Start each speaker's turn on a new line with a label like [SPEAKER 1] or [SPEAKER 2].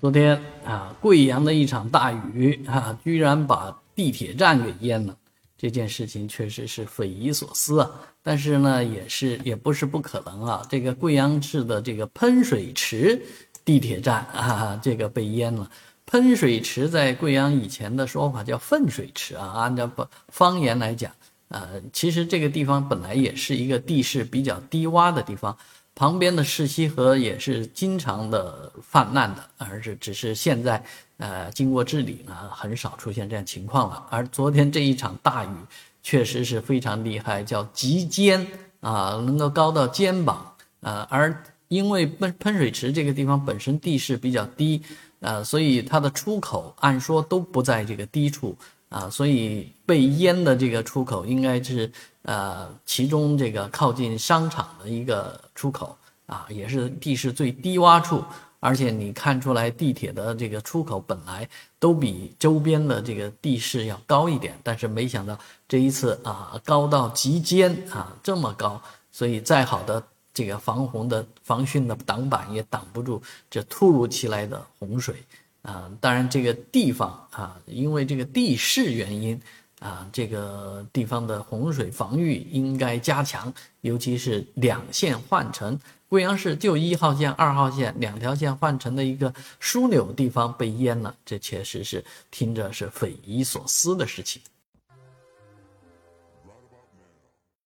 [SPEAKER 1] 昨天啊，贵阳的一场大雨啊，居然把地铁站给淹了。这件事情确实是匪夷所思啊。但是呢，也是也不是不可能啊。这个贵阳市的这个喷水池地铁站啊，这个被淹了。喷水池在贵阳以前的说法叫粪水池啊，按照方方言来讲，呃，其实这个地方本来也是一个地势比较低洼的地方。旁边的世溪河也是经常的泛滥的，而是只是现在，呃，经过治理呢，很少出现这样情况了。而昨天这一场大雨确实是非常厉害，叫及肩啊，能够高到肩膀啊。而因为喷喷水池这个地方本身地势比较低，呃，所以它的出口按说都不在这个低处。啊，所以被淹的这个出口应该是，呃，其中这个靠近商场的一个出口啊，也是地势最低洼处，而且你看出来地铁的这个出口本来都比周边的这个地势要高一点，但是没想到这一次啊，高到极尖啊，这么高，所以再好的这个防洪的防汛的挡板也挡不住这突如其来的洪水。啊，当然这个地方啊，因为这个地势原因啊，这个地方的洪水防御应该加强，尤其是两线换乘，贵阳市就一号线、二号线两条线换乘的一个枢纽地方被淹了，这确实是听着是匪夷所思的事情。